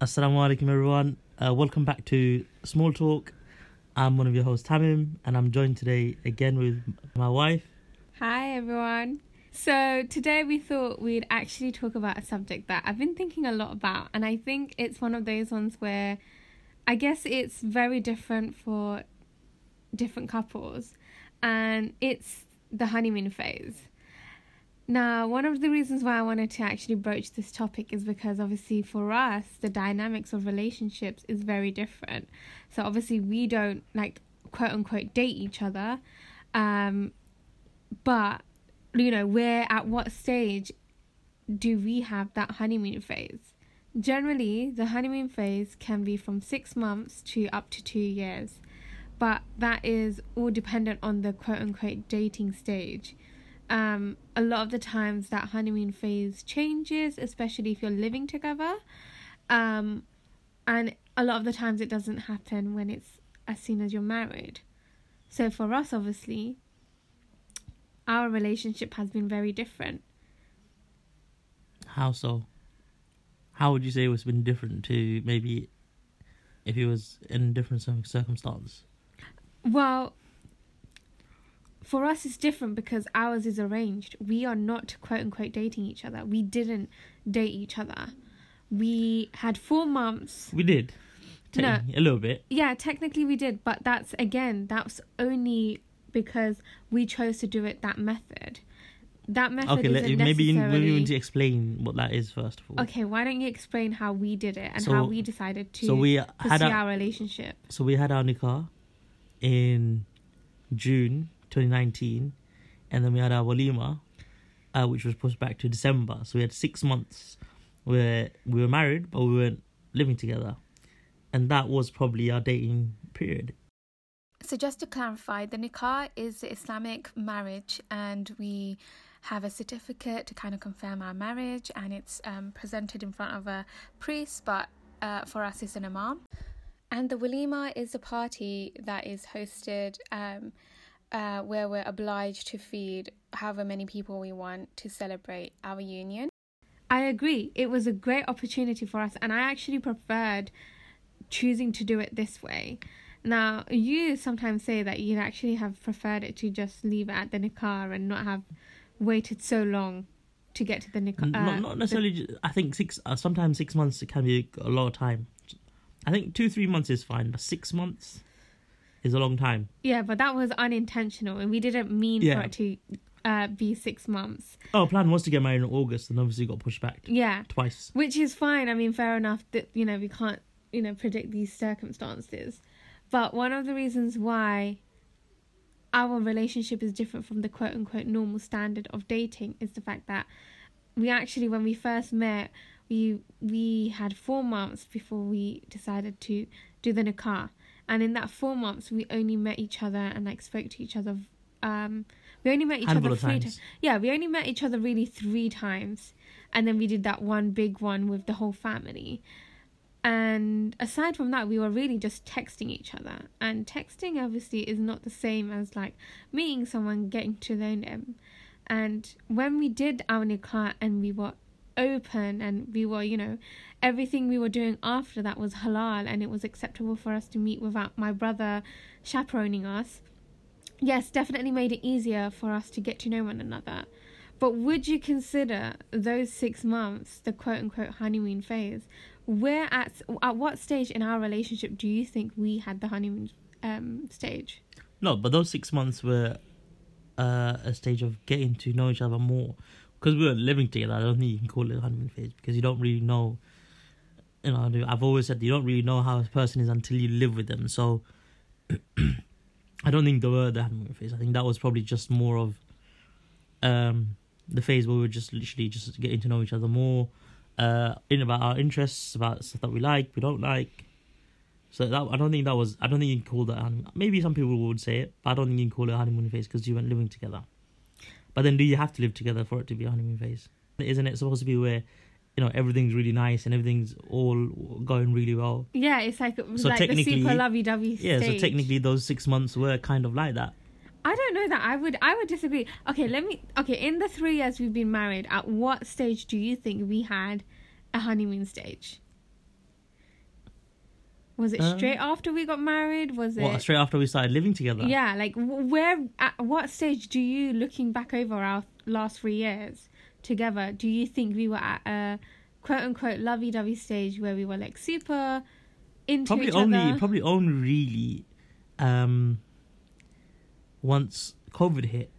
Assalamu alaikum, everyone. Uh, welcome back to Small Talk. I'm one of your hosts, Tamim, and I'm joined today again with my wife. Hi, everyone. So, today we thought we'd actually talk about a subject that I've been thinking a lot about, and I think it's one of those ones where I guess it's very different for different couples, and it's the honeymoon phase. Now, one of the reasons why I wanted to actually broach this topic is because obviously for us, the dynamics of relationships is very different. So, obviously, we don't like quote unquote date each other. Um, but, you know, where at what stage do we have that honeymoon phase? Generally, the honeymoon phase can be from six months to up to two years, but that is all dependent on the quote unquote dating stage um, a lot of the times that honeymoon phase changes, especially if you're living together. Um, and a lot of the times it doesn't happen when it's as soon as you're married. So for us, obviously, our relationship has been very different. How so? How would you say it's been different to maybe if it was in different circumstance? Well, for us it's different because ours is arranged. We are not quote unquote dating each other. We didn't date each other. We had four months. We did. Te- no a little bit. Yeah technically we did but that's again that's only because we chose to do it that method. That method okay let, maybe you, maybe you need to explain what that is first of all. Okay why don't you explain how we did it and so, how we decided to so we had our, our relationship? So we had our nikah in june 2019, and then we had our walima, uh, which was pushed back to December. So we had six months where we were married, but we weren't living together, and that was probably our dating period. So just to clarify, the nikah is the Islamic marriage, and we have a certificate to kind of confirm our marriage, and it's um, presented in front of a priest, but uh, for us, it's an imam. And the walima is a party that is hosted um, uh, where we're obliged to feed however many people we want to celebrate our union. I agree. It was a great opportunity for us, and I actually preferred choosing to do it this way. Now, you sometimes say that you'd actually have preferred it to just leave it at the nikah and not have waited so long to get to the nikah. Uh, not, not, necessarily. The... I think six. Uh, sometimes six months can be a lot of time. I think two, three months is fine, but six months is a long time. Yeah, but that was unintentional, and we didn't mean yeah. for it to uh, be six months. Oh, plan was to get married in August, and obviously got pushed back. Yeah, twice. Which is fine. I mean, fair enough that you know we can't you know predict these circumstances, but one of the reasons why our relationship is different from the quote unquote normal standard of dating is the fact that we actually when we first met we we had four months before we decided to do the nikah and in that four months we only met each other and like spoke to each other um we only met each Handful other three times. yeah we only met each other really three times. And then we did that one big one with the whole family. And aside from that we were really just texting each other. And texting obviously is not the same as like meeting someone getting to know them. And when we did our nikah and we were open and we were, you know, everything we were doing after that was halal and it was acceptable for us to meet without my brother chaperoning us. Yes, definitely made it easier for us to get to know one another. But would you consider those six months the quote unquote honeymoon phase? Where at at what stage in our relationship do you think we had the honeymoon um, stage? No, but those six months were uh, a stage of getting to know each other more because we were living together, I don't think you can call it a honeymoon phase because you don't really know. You know, I've always said you don't really know how a person is until you live with them. So, I don't think there were the honeymoon phase. I think that was probably just more of um, the phase where we were just literally just getting to know each other more, uh, in about our interests, about stuff that we like, we don't like. So that I don't think that was I don't think you can call that honeymoon. Maybe some people would say it, but I don't think you can call it a honeymoon phase because you weren't living together. But then, do you have to live together for it to be a honeymoon phase? Isn't it supposed to be where you know everything's really nice and everything's all going really well? Yeah, it's like so like the super lovey-dovey. Yeah, stage. so technically those six months were kind of like that. I don't know that I would I would disagree. Okay, let me okay, in the 3 years we've been married, at what stage do you think we had a honeymoon stage? Was it Um, straight after we got married? Was it straight after we started living together? Yeah, like where at what stage do you looking back over our last 3 years together, do you think we were at a quote unquote lovey-dovey stage where we were like super into probably each only other? probably only really um once covid hit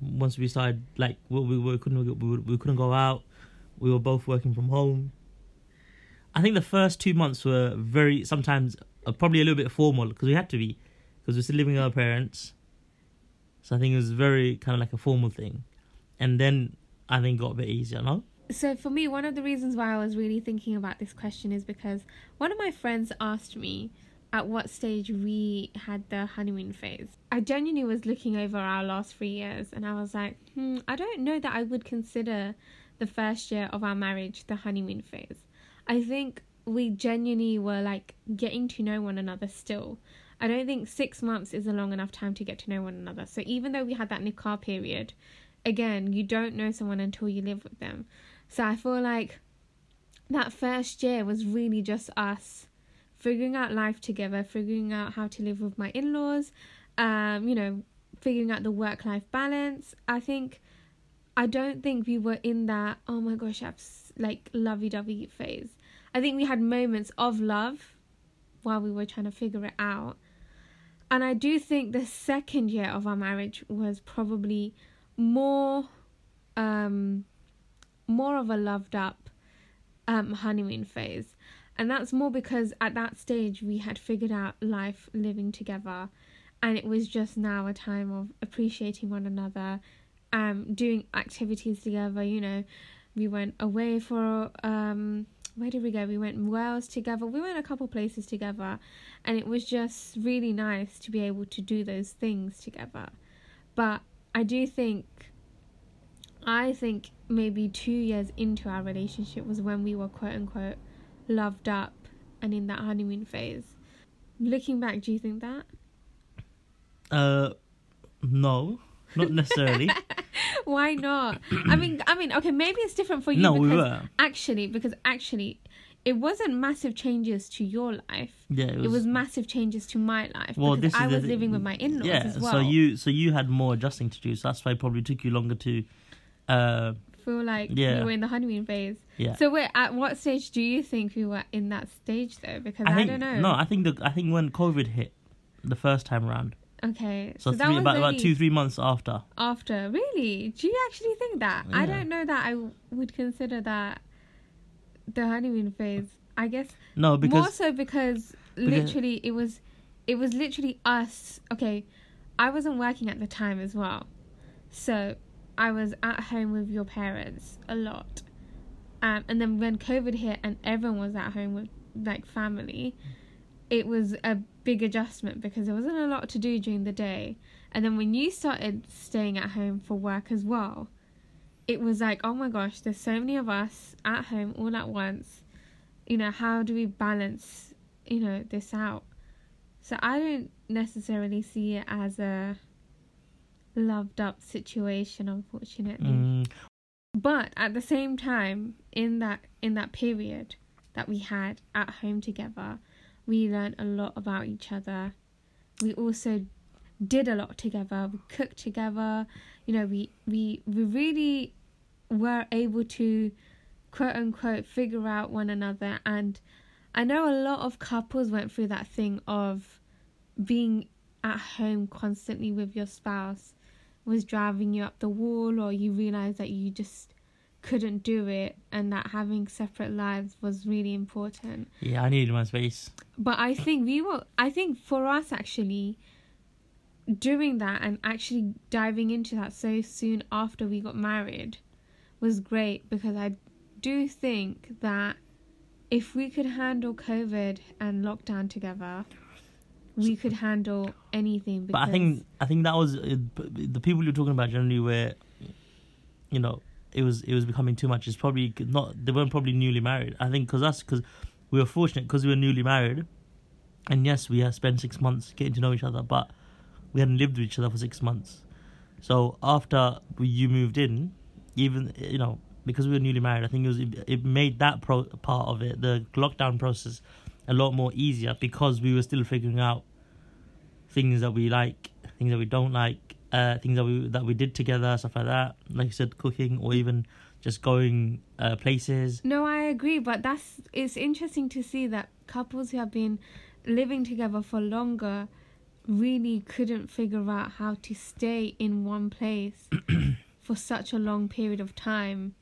once we started like we, we, we couldn't we, we couldn't go out we were both working from home i think the first two months were very sometimes uh, probably a little bit formal because we had to be because we're still living with our parents so i think it was very kind of like a formal thing and then i think got a bit easier no So for me, one of the reasons why I was really thinking about this question is because one of my friends asked me at what stage we had the honeymoon phase. I genuinely was looking over our last three years and I was like, hmm, I don't know that I would consider the first year of our marriage the honeymoon phase. I think we genuinely were like getting to know one another still. I don't think six months is a long enough time to get to know one another. So even though we had that nikah period, again, you don't know someone until you live with them. So I feel like that first year was really just us figuring out life together, figuring out how to live with my in laws, um, you know, figuring out the work life balance. I think, I don't think we were in that, oh my gosh, abs- like lovey dovey phase. I think we had moments of love while we were trying to figure it out. And I do think the second year of our marriage was probably more um more of a loved up um honeymoon phase and that's more because at that stage we had figured out life living together and it was just now a time of appreciating one another um doing activities together you know we went away for um where did we go? We went wales together. We went a couple places together and it was just really nice to be able to do those things together. But i do think I think maybe two years into our relationship was when we were quote unquote loved up and in that honeymoon phase. Looking back, do you think that? uh no. Not necessarily Why not? I mean, I mean, okay, maybe it's different for you no because we were actually, because actually, it wasn't massive changes to your life. yeah it was, It was massive changes to my life Well, because I the was thi- living with my in-laws yeah as well. so you so you had more adjusting to do so that's why it probably took you longer to uh feel like Yeah. we were in the honeymoon phase. yeah So wait, at what stage do you think we were in that stage though? Because I, I think don't know. no I think the I think when COVID hit the first time around Okay, so, so, that three, was about about two three months after after. Really? Do you actually think that? I don't know that I would consider that the honeymoon phase. I guess no more so because, because- literally it was, it was literally us. Okay, I wasn't working at the time as well, so I was at home with your parents a lot. Um, and then when COVID hit and everyone was at home with like family, it was a big adjustment because there wasn't a lot to do during the day. And then when you started staying at home for work as well, it was like, oh my gosh, there's so many of us at home all at once. You know, how do we balance, you know, this out? So I don't necessarily see it as a loved up situation, unfortunately. mm, But at the same time, in that in that period that we had at home together, we learned a lot about each other. We also did a lot together. We cooked together. You know, we we we really were able to quote unquote figure out one another and I know a lot of couples went through that thing of being at home constantly with your spouse was driving you up the wall or you realized that you just couldn't do it and that having separate lives was really important. Yeah I needed my space. But i think we were i think for us actually doing that and actually diving into that so soon after we got married was great because i do think that if we could handle covid and lockdown together we could handle anything but I think I think that was uh, the people you're talking about generally were, you know it was it was becoming too much. It's probably not they weren't probably newly married. I think because us because we were fortunate because we were newly married, and yes, we had spent six months getting to know each other, but we hadn't lived with each other for six months. So after you moved in, even you know because we were newly married, I think it was it, it made that pro- part of it the lockdown process a lot more easier because we were still figuring out things that we like, things that we don't like, uh, things that we that we did together, stuff like that. Like you said, cooking or even just going uh, places. No, I agree, but that's it's interesting to see that couples who have been living together for longer really couldn't figure out how to stay in one place for such a long period of time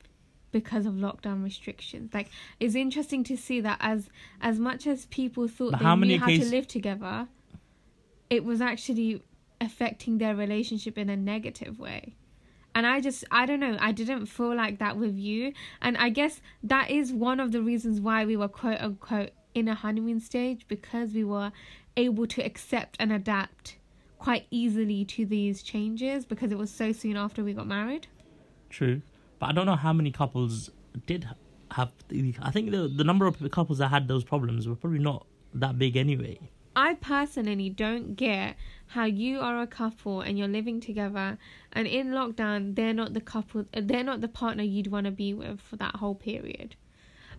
because of lockdown restrictions. Like it's interesting to see that as as much as people thought But they how knew how case- to live together, it was actually affecting their relationship in a negative way. And I just I don't know, I didn't feel like that with you. And I guess that is one of the reasons why we were quote unquote in a honeymoon stage because we were able to accept and adapt quite easily to these changes because it was so soon after we got married. True, but I don't know how many couples did have. I think the the number of couples that had those problems were probably not that big anyway. I personally don't get how you are a couple and you're living together and in lockdown they're not the couple they're not the partner you'd want to be with for that whole period.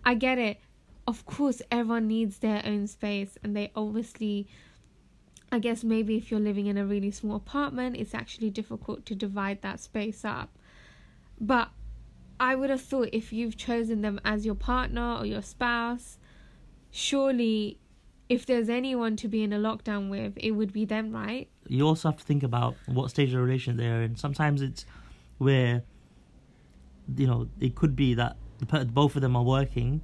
I get it. Of course everyone needs their own space and they obviously I guess maybe if you're living in a really small apartment it's actually difficult to divide that space up. But I would have thought if you've chosen them as your partner or your spouse surely if there's anyone to be in a lockdown with, it would be them, right? You also have to think about what stage of the relation they're in. Sometimes it's where you know it could be that the, both of them are working,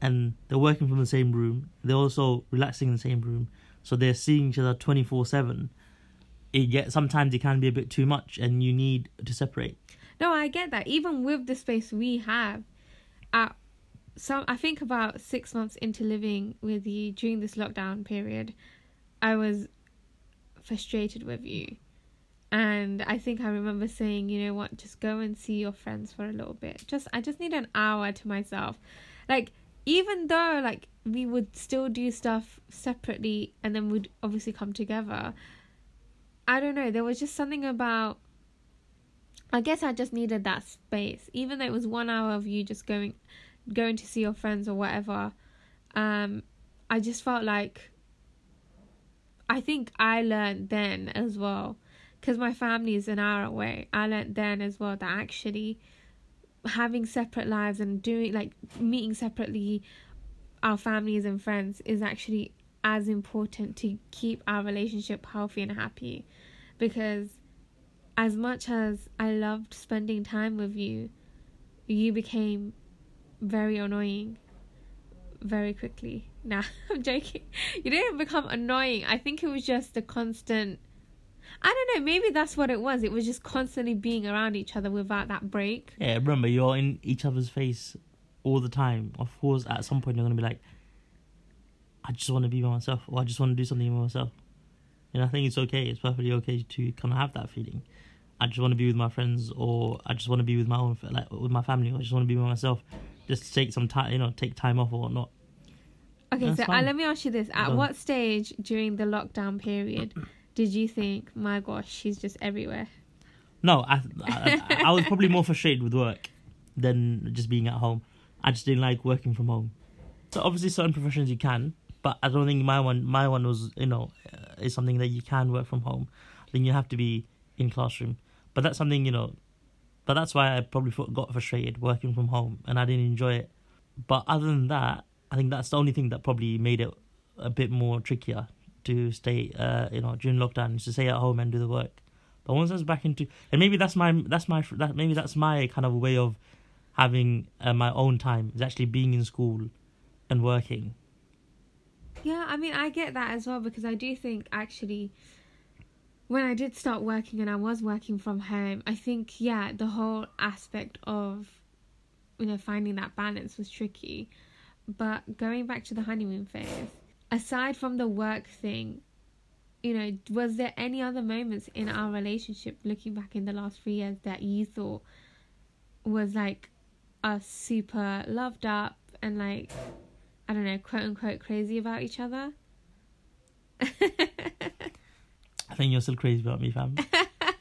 and they're working from the same room. They're also relaxing in the same room, so they're seeing each other twenty four seven. It get sometimes it can be a bit too much, and you need to separate. No, I get that. Even with the space we have, at some, I think about six months into living with you during this lockdown period, I was frustrated with you. And I think I remember saying, you know what, just go and see your friends for a little bit. Just I just need an hour to myself. Like even though like we would still do stuff separately and then we'd obviously come together. I don't know, there was just something about I guess I just needed that space. Even though it was one hour of you just going going to see your friends or whatever, um, I just felt like I think I learned then as well, because my family is an hour away. I learned then as well that actually having separate lives and doing like meeting separately our families and friends is actually as important to keep our relationship healthy and happy because as much as I loved spending time with you, you became very annoying very quickly. Nah, I'm joking. You didn't become annoying. I think it was just the constant. I don't know. Maybe that's what it was. It was just constantly being around each other without that break. Yeah, remember you're in each other's face all the time. Of course, at some point you're gonna be like, I just want to be by myself, or I just want to do something by myself. And I think it's okay. It's perfectly okay to kind of have that feeling. I just want to be with my friends, or I just want to be with my own, like with my family, or I just want to be by myself. Just take some time, you know, take time off or whatnot. Okay, That's so uh, let me ask you this: At Go what stage during the lockdown period did you think, "My gosh, she's just everywhere"? No, I, I, I was probably more frustrated with work than just being at home. I just didn't like working from home. So obviously, certain professions you can, but I don't think my one, my one was, you know, uh, is something that you can work from home. Then you have to be in classroom, but that's something you know. But that's why I probably got frustrated working from home, and I didn't enjoy it. But other than that, I think that's the only thing that probably made it a bit more trickier to stay, uh, you know, during lockdown, is to stay at home and do the work. But once I was back into, and maybe that's my that's my that maybe that's my kind of way of having uh, my own time is actually being in school and working. Yeah, I mean, I get that as well because I do think actually, when I did start working and I was working from home, I think, yeah, the whole aspect of, you know, finding that balance was tricky. But going back to the honeymoon phase, aside from the work thing, you know, was there any other moments in our relationship, looking back in the last three years, that you thought was like us super loved up and like I don't know, quote unquote crazy about each other. Think you're still crazy about me, fam.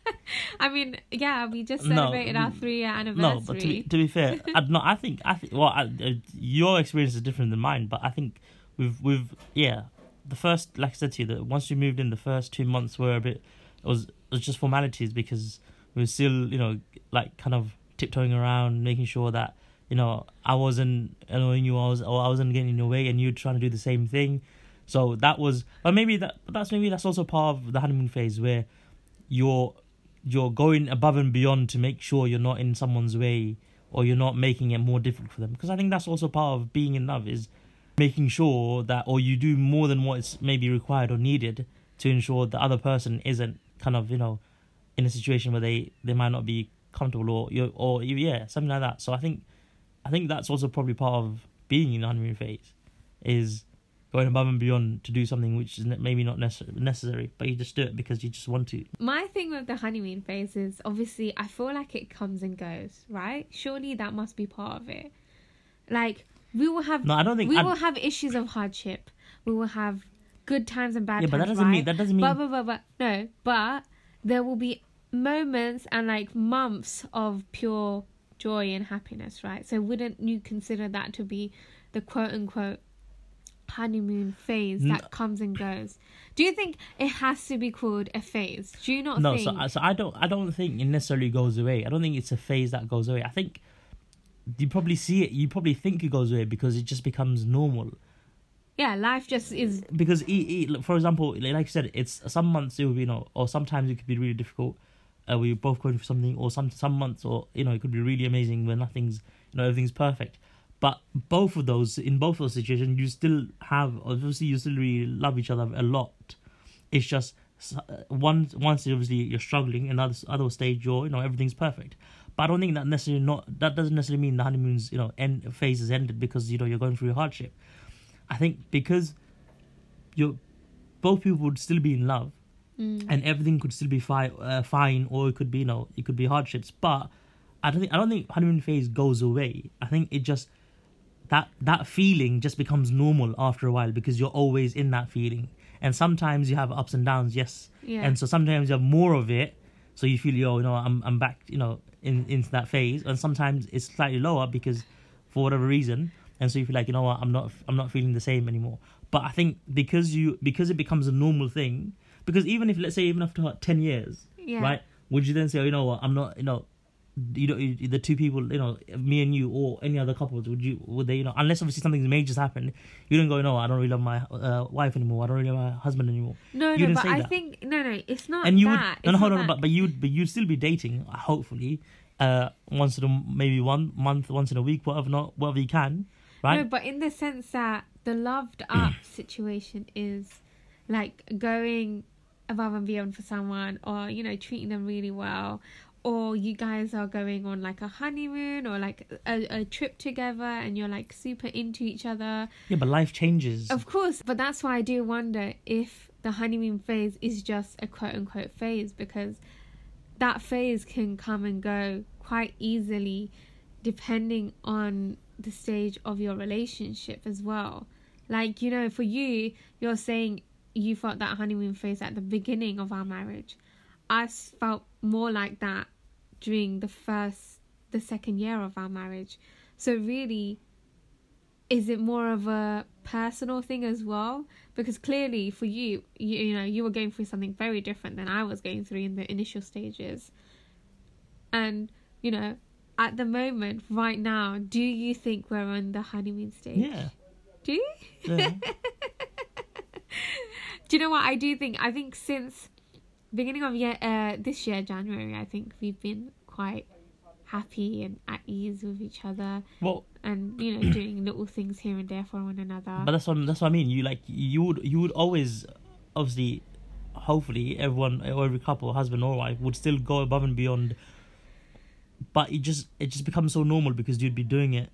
I mean, yeah, we just No, celebrated our three year anniversary. No, but to be, to be fair, I, no, I think I think well, I, uh, your experience is different than mine, but I think we've we've yeah, the first like I said to you that once we moved in, the first two months were a bit it was it was just formalities because we were still you know like kind of tiptoeing around, making sure that you know I wasn't annoying you, I was or I wasn't getting in your way, and you trying to do the same thing. So that was, but maybe that that's maybe that's also part of the honeymoon phase where you're you're going above and beyond to make sure you're not in someone's way or you're not making it more difficult for them. Because i think that's also part of being in love is making sure that or you do more than what's maybe required or needed to ensure the other person isn't kind of you know in a situation where they they might not be comfortable or you or yeah something like that. So i think i think that's also probably part of being in the honeymoon phase is going above and beyond to do something which is maybe not necess- necessary, but you just do it because you just want to. My thing with the honeymoon phase is obviously I feel like it comes and goes, right? Surely that must be part of it. Like we will have No, I don't think. we I'd- will have issues of hardship. We will have good times and bad yeah, times. Yeah, but that doesn't right? mean that doesn't mean. But, but but but no, but there will be moments and like months of pure joy and happiness, right? So wouldn't you consider that to be the quote unquote honeymoon phase that comes and goes? Do you think it has to be called a phase? Do you not no, think? so I- so I don't I don't think it necessarily goes away. I don't think it's a phase that goes away. I think you probably see it. You probably think it goes away because it just becomes normal. yeah, life just is. Because e, e, for example, like you said, it's some months it will be you know, or sometimes it could be really difficult. Uh, we're both going for something, or some some months, or you know, it could be really amazing where nothing's you know everything's perfect. But both of those, in both of those situations, you still have obviously you still really love each other a lot. It's just uh, one once obviously you're struggling, another other stage you're you know everything's perfect. But I don't think that necessarily not that doesn't necessarily mean the honeymoon's you know end phase is ended because you know you're going through hardship. I think because you're both people would still be in love Mm. and everything could still be fi- uh, fine or it could be you know it could be hardships but i don't think i don't think honeymoon phase goes away i think it just that that feeling just becomes normal after a while because you're always in that feeling and sometimes you have ups and downs yes Yeah. and so sometimes you have more of it so you feel yo you know i'm i'm back you know in into that phase and sometimes it's slightly lower because for whatever reason and so you feel like you know what i'm not i'm not feeling the same anymore but i think because you because it becomes a normal thing because even if let's say even after 10 years yeah. right would you then say oh, you know what i'm not you know you know you- the two people you know me and you or any other couples would you would they you know unless obviously something major's happened you don't go no i don't really love my uh, wife anymore i don't really love my husband anymore No, You no, but I that. think no, no, it's not and you would no, no hold on that. but, but you'd but you'd still be dating hopefully uh once in a maybe one month once in a week whatever not whatever you can right No, but in the sense that the loved up situation is like going above and beyond for someone or, you know, treating them really well. Or you guys are going on like a honeymoon or like a, a trip together and you're like super into each other. yeah but life changes Of course, but that's why I do wonder if the honeymoon phase is just a quote unquote phase because that phase can come and go quite easily depending on the stage of your relationship as well. Like, you know, for you, you're saying you felt that honeymoon phase at the beginning of our marriage. I felt more like that during the first, the second year of our marriage. So, really, is it more of a personal thing as well? Because clearly, for you, you, you know, you were going through something very different than I was going through in the initial stages. And, you know, at the moment, right now, do you think we're on the honeymoon stage? yeah Do you? yeah Do you know what I do think? I think since beginning of year, uh, this year January, I think we've been quite happy and at ease with each other, well and you know, doing little things here and there for one another. But that's what that's what I mean. You like you would you would always, obviously, hopefully everyone or every couple, husband or wife, would still go above and beyond. But it just it just becomes so normal because you'd be doing it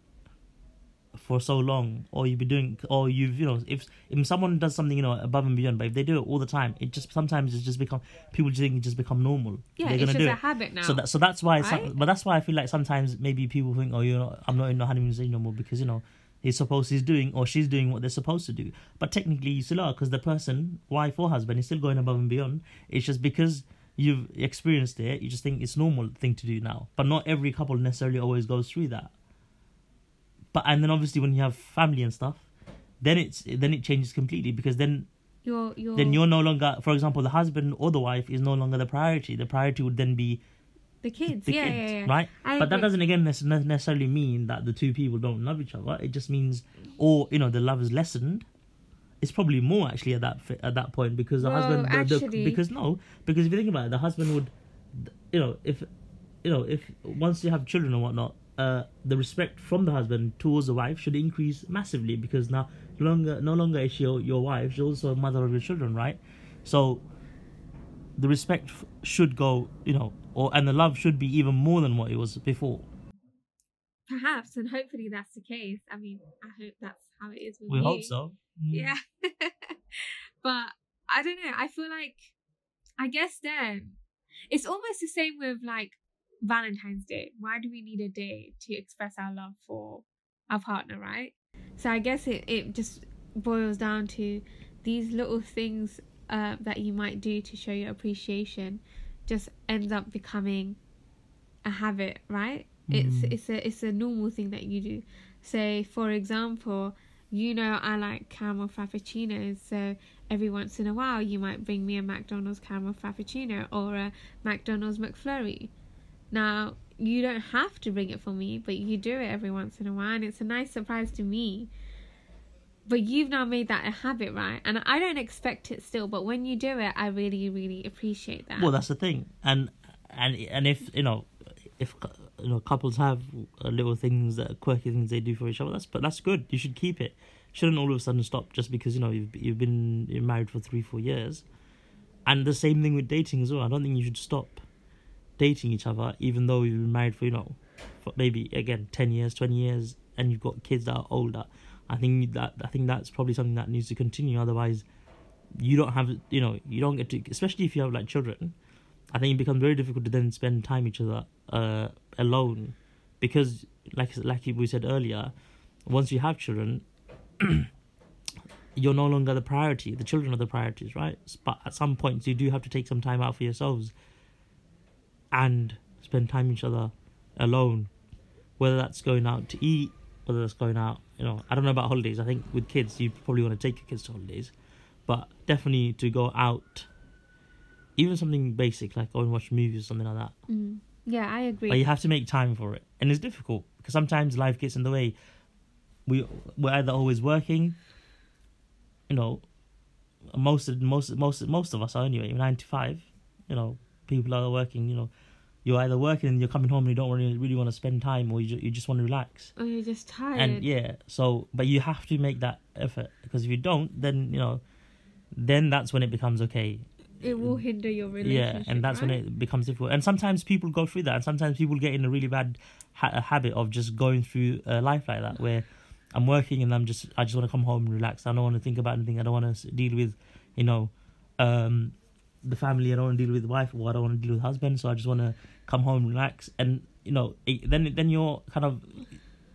for so long, or you've been doing, or you've you know if if someone does something you know above and beyond, but if they do it all the time, it just sometimes it's just become people just think it just become normal. yeah, They're it's gonna just do a it. habit now. So that so that's why some, but that's why I feel like sometimes maybe people think oh you know I'm not in the honeymoon stage no more because you know he's supposed he's doing or she's doing what they're supposed to do but technically you still are because the person wife or husband is still going above and beyond it's just because you've experienced it you just think it's normal thing to do now but not every couple necessarily always goes through that but and then obviously when you have family and stuff then it's then it changes completely because then You're you're then you're no longer, for example, the husband or the wife is no longer the priority. The priority would then be the kids. the yeah, kids, yeah, yeah. right? I but that doesn't again necessarily mean that the two people don't love each other. It just means, or you know, the love is lessened. It's probably more actually at that at that point because the husband, the, the- because no, because if you think about it, the husband would, you know, if, you know, if once you have children and whatnot, uh, the respect from the husband towards the wife should increase massively because now no longer no longer is she your, wife, she's also a mother of your children, right? So the respect f- should go, you know, or and the love should be even more than what it was before. Perhaps, and hopefully that's the case. I mean, I hope that's how it is with We you. hope so. Mm. Yeah. but I don't know. I feel like, I guess then it's almost the same with like Valentine's Day. Why do we need a day to express our love for our partner, right? So I guess it, it just boils down to these little things uh, that you might do to show your appreciation just ends up becoming a habit, right? It's Mm. it's a it's a normal thing that you do. Say for example, you know I like caramel frappuccinos, so every once in a while you might bring me a McDonald's caramel frappuccino or a McDonald's McFlurry. Now you don't have to bring it for me, but you do it every once in a while, and it's a nice surprise to me. But you've now made that a habit, right? And I don't expect it still, but when you do it, I really, really appreciate that. Well, that's the thing, and and and if you know, if you know couples have little things that quirky things they do for each other, that's but that's good. You should keep it. Shouldn't all of a sudden stop just because you know you've you've been you're married for three four years, and the same thing with dating as well. I don't think you should stop dating each other even though you've been married for you know, for maybe again ten years, twenty years, and you've got kids that are older. I think that I think that's probably something that needs to continue. Otherwise, you don't have you know you don't get to especially if you have like children. I think it becomes very difficult to then spend time each other uh, alone, because like like we said earlier, once you have children, you're no longer the priority. The children are the priorities, right? But at some points, you do have to take some time out for yourselves and spend time each other alone, whether that's going out to eat, whether that's going out. You know, I don't know about holidays. I think with kids, you probably want to take your kids to holidays, but definitely to go out. Even something basic like go and watch movies or something like that. Mm. Yeah, I agree. But you have to make time for it, and it's difficult because sometimes life gets in the way. We we're either always working, you know, most of most most most of us are anyway nine to five. You know, people are working. You know, you're either working and you're coming home and you don't really really want to spend time, or you ju- you just want to relax. or you're just tired. And yeah, so but you have to make that effort because if you don't, then you know, then that's when it becomes okay. it will hinder your relationship. Yeah, and that's when it becomes difficult. And sometimes people go through that, and sometimes people get in a really bad ha- a habit of just going through uh, life like that, where I'm working and I'm just I just want to come home and relax. I don't want to think about anything. I don't want to deal with, you know, um, the family. I don't want to deal with wife, or I don't want to deal with husband. So I just want to come home, relax, and you know, it, then then you're kind of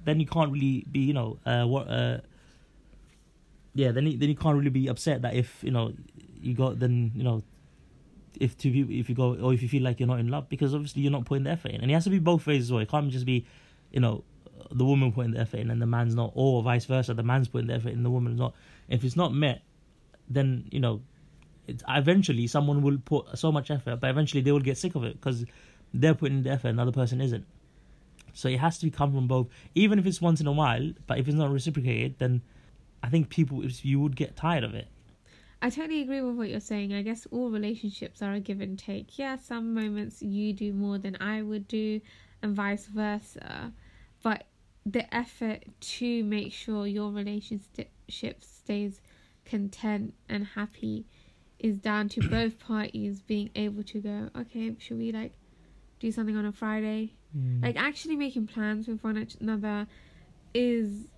then you can't really be, you know, uh, what uh. Yeah, then you, then you can't really be upset that if you know you got then you know if two people if you go or if you feel like you're not in love because obviously you're not putting the effort in and it has to be both ways as well it can't just be you know the woman putting the effort in and the man's not or vice versa the man's putting the effort in the woman's not if it's not met then you know it's, eventually someone will put so much effort but eventually they will get sick of it because they're putting the effort and the person isn't so it has to come from both even if it's once in a while but if it's not reciprocated then i think people you would get tired of it I totally agree with what you're saying. I guess all relationships are a give and take. Yeah, some moments you do more than I would do, and vice versa. But the effort to make sure your relationship stays content and happy is down to both parties being able to go, okay, should we like do something on a Friday? Mm. Like actually making plans with one another is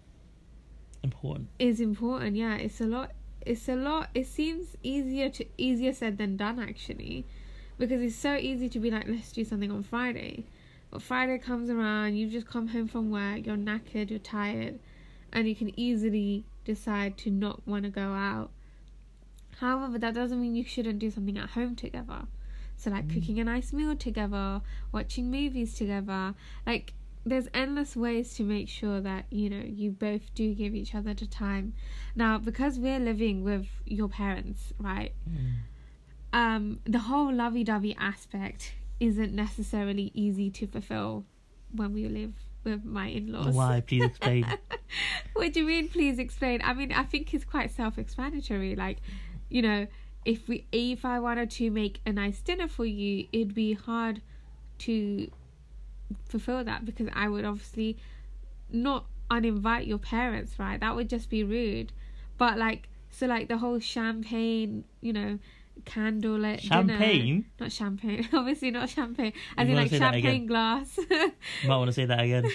important is important. Yeah, it's a lot. It's a lot. It seems easier to easier said than done actually, because it's so easy to be like, let's do something on Friday, but Friday comes around, you've just come home from work, you're knackered, you're tired, and you can easily decide to not want to go out. However, that doesn't mean you shouldn't do something at home together. So like cooking a nice meal together, watching movies together. Like there's endless ways to make sure that you know you both do give each other the time now because we're living with your parents right Mm. um the whole lovey-dovey aspect isn't necessarily easy to fulfill when we live with my in-laws Why? Please explain. what do you mean please explain i mean i think it's quite self-explanatory like you know if we if i wanted to make a nice dinner for you it'd be hard to fulfill that because i would obviously not uninvite your parents right? That would just be rude. But like so like the whole champagne you know candlelit dinner. Champagne. not champagne. Obviously not champagne. I in like champagne glass. Might want to say that again.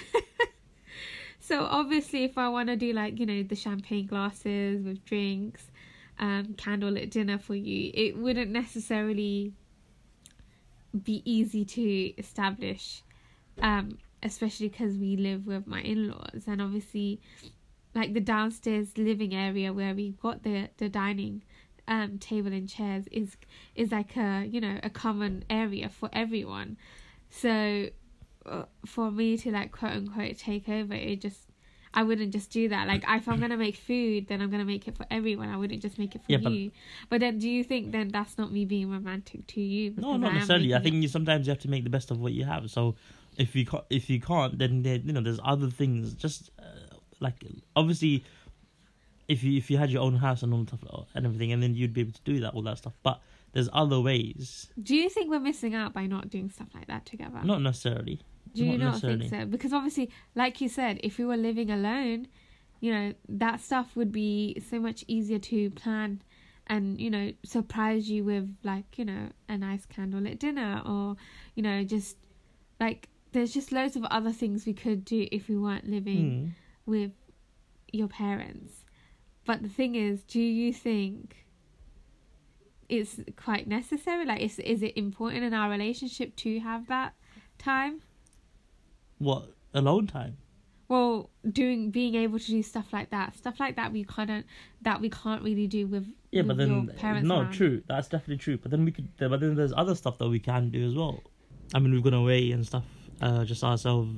So obviously, if I want to do like you know the champagne glasses with drinks, um, candlelit dinner for you, it wouldn't necessarily be easy to establish, um, especially because we live with my in-laws, and obviously, like the downstairs living area where we've got the the dining um table and chairs is is like a you know a common area for everyone. So uh, for me to like quote unquote take over it just i wouldn't just do that like if i'm gonna make food then i'm gonna make it for everyone i wouldn't just make it for Yeah, you but then do you think then that's not me being romantic to you No, not am necessarily. I think you sometimes you have to make the best of what you have. So if you can't, if you can't, then there, you know there's other things. Just uh, like obviously, if you if you had your own house and all stuff and everything, and then you'd be able to do that all that stuff. But there's other ways. do you think we're missing out by not doing stuff like that together Not necessarily. Do you not not think so? Because obviously like you said if we were living alone you know that stuff would be so much easier to plan and you know surprise you with like you know a nice candlelit dinner or you know just like there's just loads of other things we could do if we weren't living Hmm. with your parents. But the thing is do you think it's quite necessary? Like is, is it important in our relationship to have that time What alone time? well doing being able to do stuff like that stuff like that we can't that we can't really do with Yeah, with but then parents no, around. true. That's definitely true. But then we could. But then there's other stuff that we can do as well. I mean, we've gone away and stuff. Uh, just ourselves,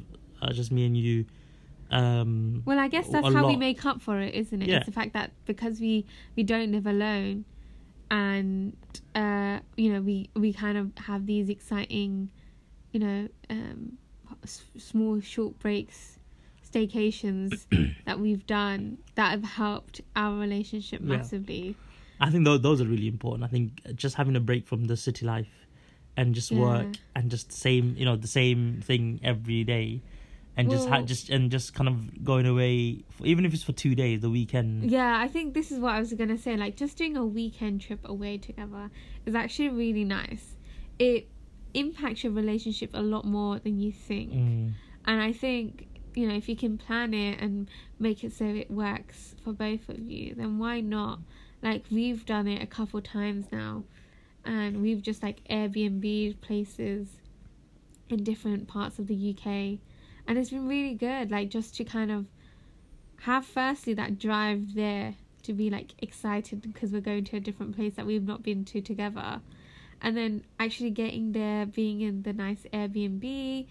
uh, just me and you. Um, well i guess that's how we make up for it isn't it Yeah. it's the fact that because we we don't live alone and uh you know we we kind of have these exciting you know um s- small short breaks staycations that we've done that have helped our relationship Yeah. massively I think those those are really important. I think just having a break from the city life and just work Yeah. and just same, you know, the same thing every day, and just ha- Well- just and just kind of going away, for, even if it's for two days, the weekend. Yeah, I think this is what I was gonna say. Like, just doing a weekend trip away together is actually really nice. It impacts your relationship a lot more than you think, Mm. and I think you know if you can plan it and make it so it works for both of you, then why not? Like we've done it a couple times now, and we've just like Airbnb places in different parts of the UK, and it's been really good. Like just to kind of have firstly that drive there to be like excited because we're going to a different place that we've not been to together and then actually getting there being in the nice airbnb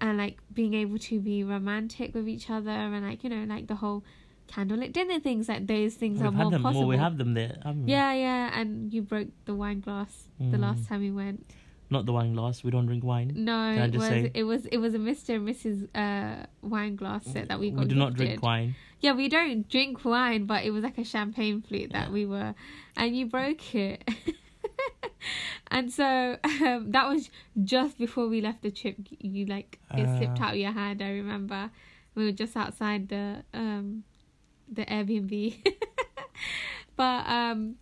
and like being able to be romantic with each other and like you know like the whole candlelit dinner things like those things We've are more them. possible Well, we have them there. Haven't we? yeah yeah and you broke the wine glass the Mm. last time we went Not the wine glass. We don't drink wine. no it was say- it was it was a mr and mrs uh wine glass set that we got We do not drink wine. Yeah, we don't drink wine, but it was like a champagne flute that Yeah. we were, and you broke it. and so um, that was just before we left the trip. You like it slipped Uh. out of your hand. I remember we were just outside the um the Airbnb. but um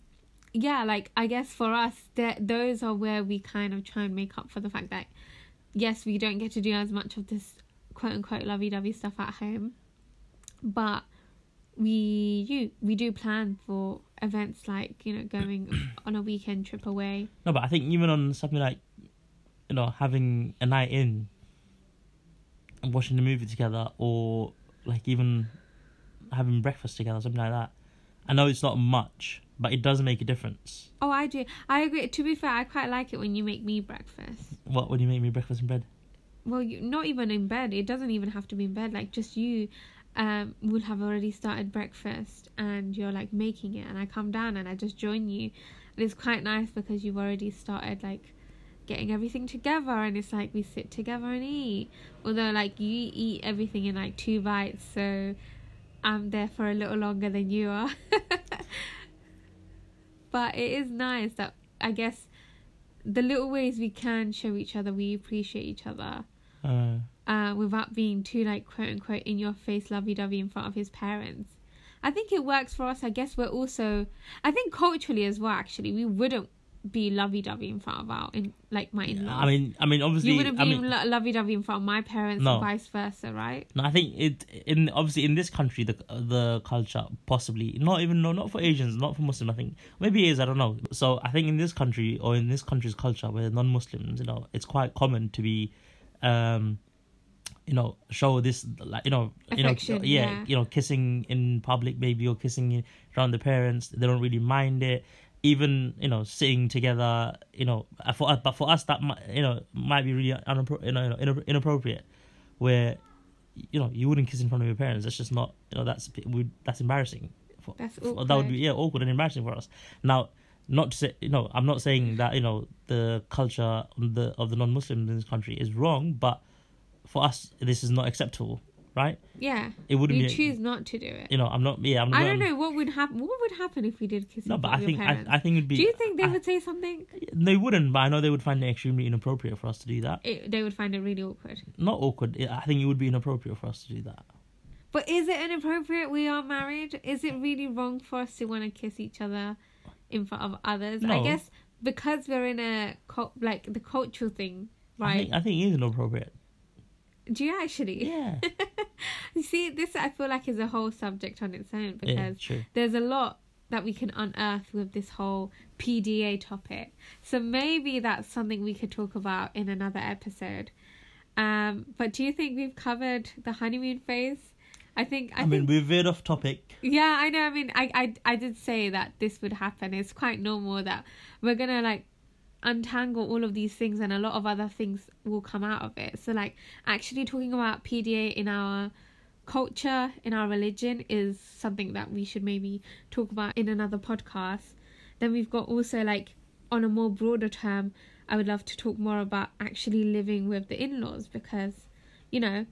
yeah, like I guess for us, that those are where we kind of try and make up for the fact that yes, we don't get to do as much of this quote unquote lovey dovey stuff at home, but we you we do plan for events like you know going on a weekend trip away. No, but I think even on something like, you know, having a night in and watching the movie together, or like even having breakfast together, something like that. I know it's not much, but it does make a difference. Oh, I do. I agree. To be fair, I quite like it when you make me breakfast. What when you make me breakfast in bed? well, you, not even in bed. It doesn't even have to be in bed. Like just you, um, will have already started breakfast and you're like making it, and I come down and I just join you, and it's quite nice because you've already started like getting everything together, and it's like we sit together and eat. Although like you eat everything in like two bites, so I'm there for a little longer than you are. but it is nice that I guess the little ways we can show each other we appreciate each other Uh, uh, without being too like quote unquote in your face lovey dovey in front of his parents. I think it works for us. I guess we're also, I think culturally as well. Actually, we wouldn't be lovey dovey in front of our in like my in laws. I mean, I mean, obviously, you wouldn't be I mean, lo- lovey dovey in front of my parents, No. and vice versa, right? No, I think it in obviously in this country the the culture possibly not even no not for Asians not for Muslims I think maybe it is I don't know so I think in this country or in this country's culture where non-Muslims you know it's quite common to be um you know show this like you know you know yeah, yeah. you know kissing in public maybe or kissing around the parents they don't really mind it even you know sitting together you know for but for us that might you know might be really unappro- you know inappropriate where you know you wouldn't kiss in front of your parents that's just not you know that's that's embarrassing for, That's for- that would be yeah awkward and embarrassing for us now not to say you know i'm not saying that you know the culture of the of the non-muslims in this country is wrong but for us this is not acceptable right Yeah, it wouldn't you be choose not to do it. you know i'm not yeah i'm not. I don't know what would happen. What would happen if we did kiss no but i think I? I think it'd be do you think they I- would say something? they wouldn't but i know they would find it extremely inappropriate for us to do that It, they would find it really awkward. not awkward i think it would be inappropriate for us to do that But is it inappropriate? We are married. Is it really wrong for us to want to kiss each other in front of others? I guess because we're in a like the cultural thing, I right? think, I think it is inappropriate Do you actually? yeah You see, this I feel like is a whole subject on its own because true there's a lot that we can unearth with this whole PDA topic. So maybe that's something we could talk about in another episode. Um, but do you think we've covered the honeymoon phase? I think I, I, mean think we've veered off topic yeah, I know. I mean, I, I I did say that this would happen. It's quite normal that we're gonna like untangle all of these things, and a lot of other things will come out of it. So, like, actually talking about PDA in our culture, in our religion, is something that we should maybe talk about in another podcast. Then we've got also like on a more broader term, I would love to talk more about actually living with the in-laws because, you know,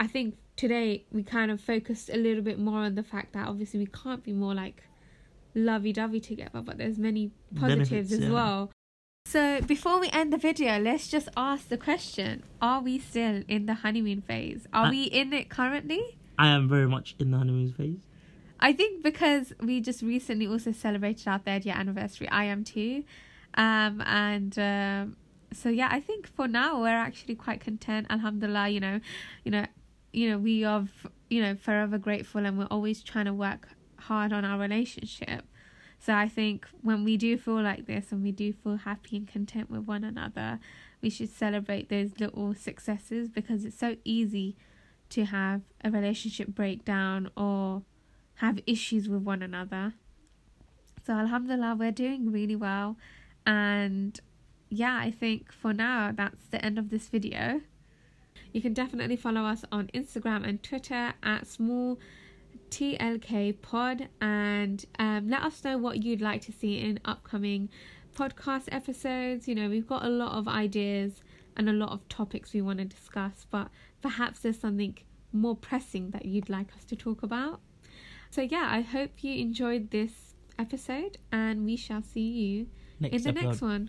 I think today we kind of focused a little bit more on the fact that obviously we can't be more like lovey-dovey together, but there's many positives Benefits, as yeah. well. So before we end the video, let's just ask the question: Are we still in the honeymoon phase? Are I- we in it currently? i am very much in the honeymoon phase I think because we just recently also celebrated our third year anniversary. I am too, um, and um, so yeah, I think for now we're actually quite content. Alhamdulillah, you know, you know, you know, we are, you know, forever grateful, and we're always trying to work hard on our relationship. So I think when we do feel like this and we do feel happy and content with one another, we should celebrate those little successes because it's so easy to have a relationship breakdown or have issues with one another. So Alhamdulillah, we're doing really well. And yeah, I think for now that's the end of this video. You can definitely follow us on Instagram and Twitter at small TLK pod and um, let us know what you'd like to see in upcoming podcast episodes. You know, we've got a lot of ideas and a lot of topics we want to discuss, but perhaps there's something more pressing that you'd like us to talk about. So, yeah, I hope you enjoyed this episode and we shall see you next in the episode next one.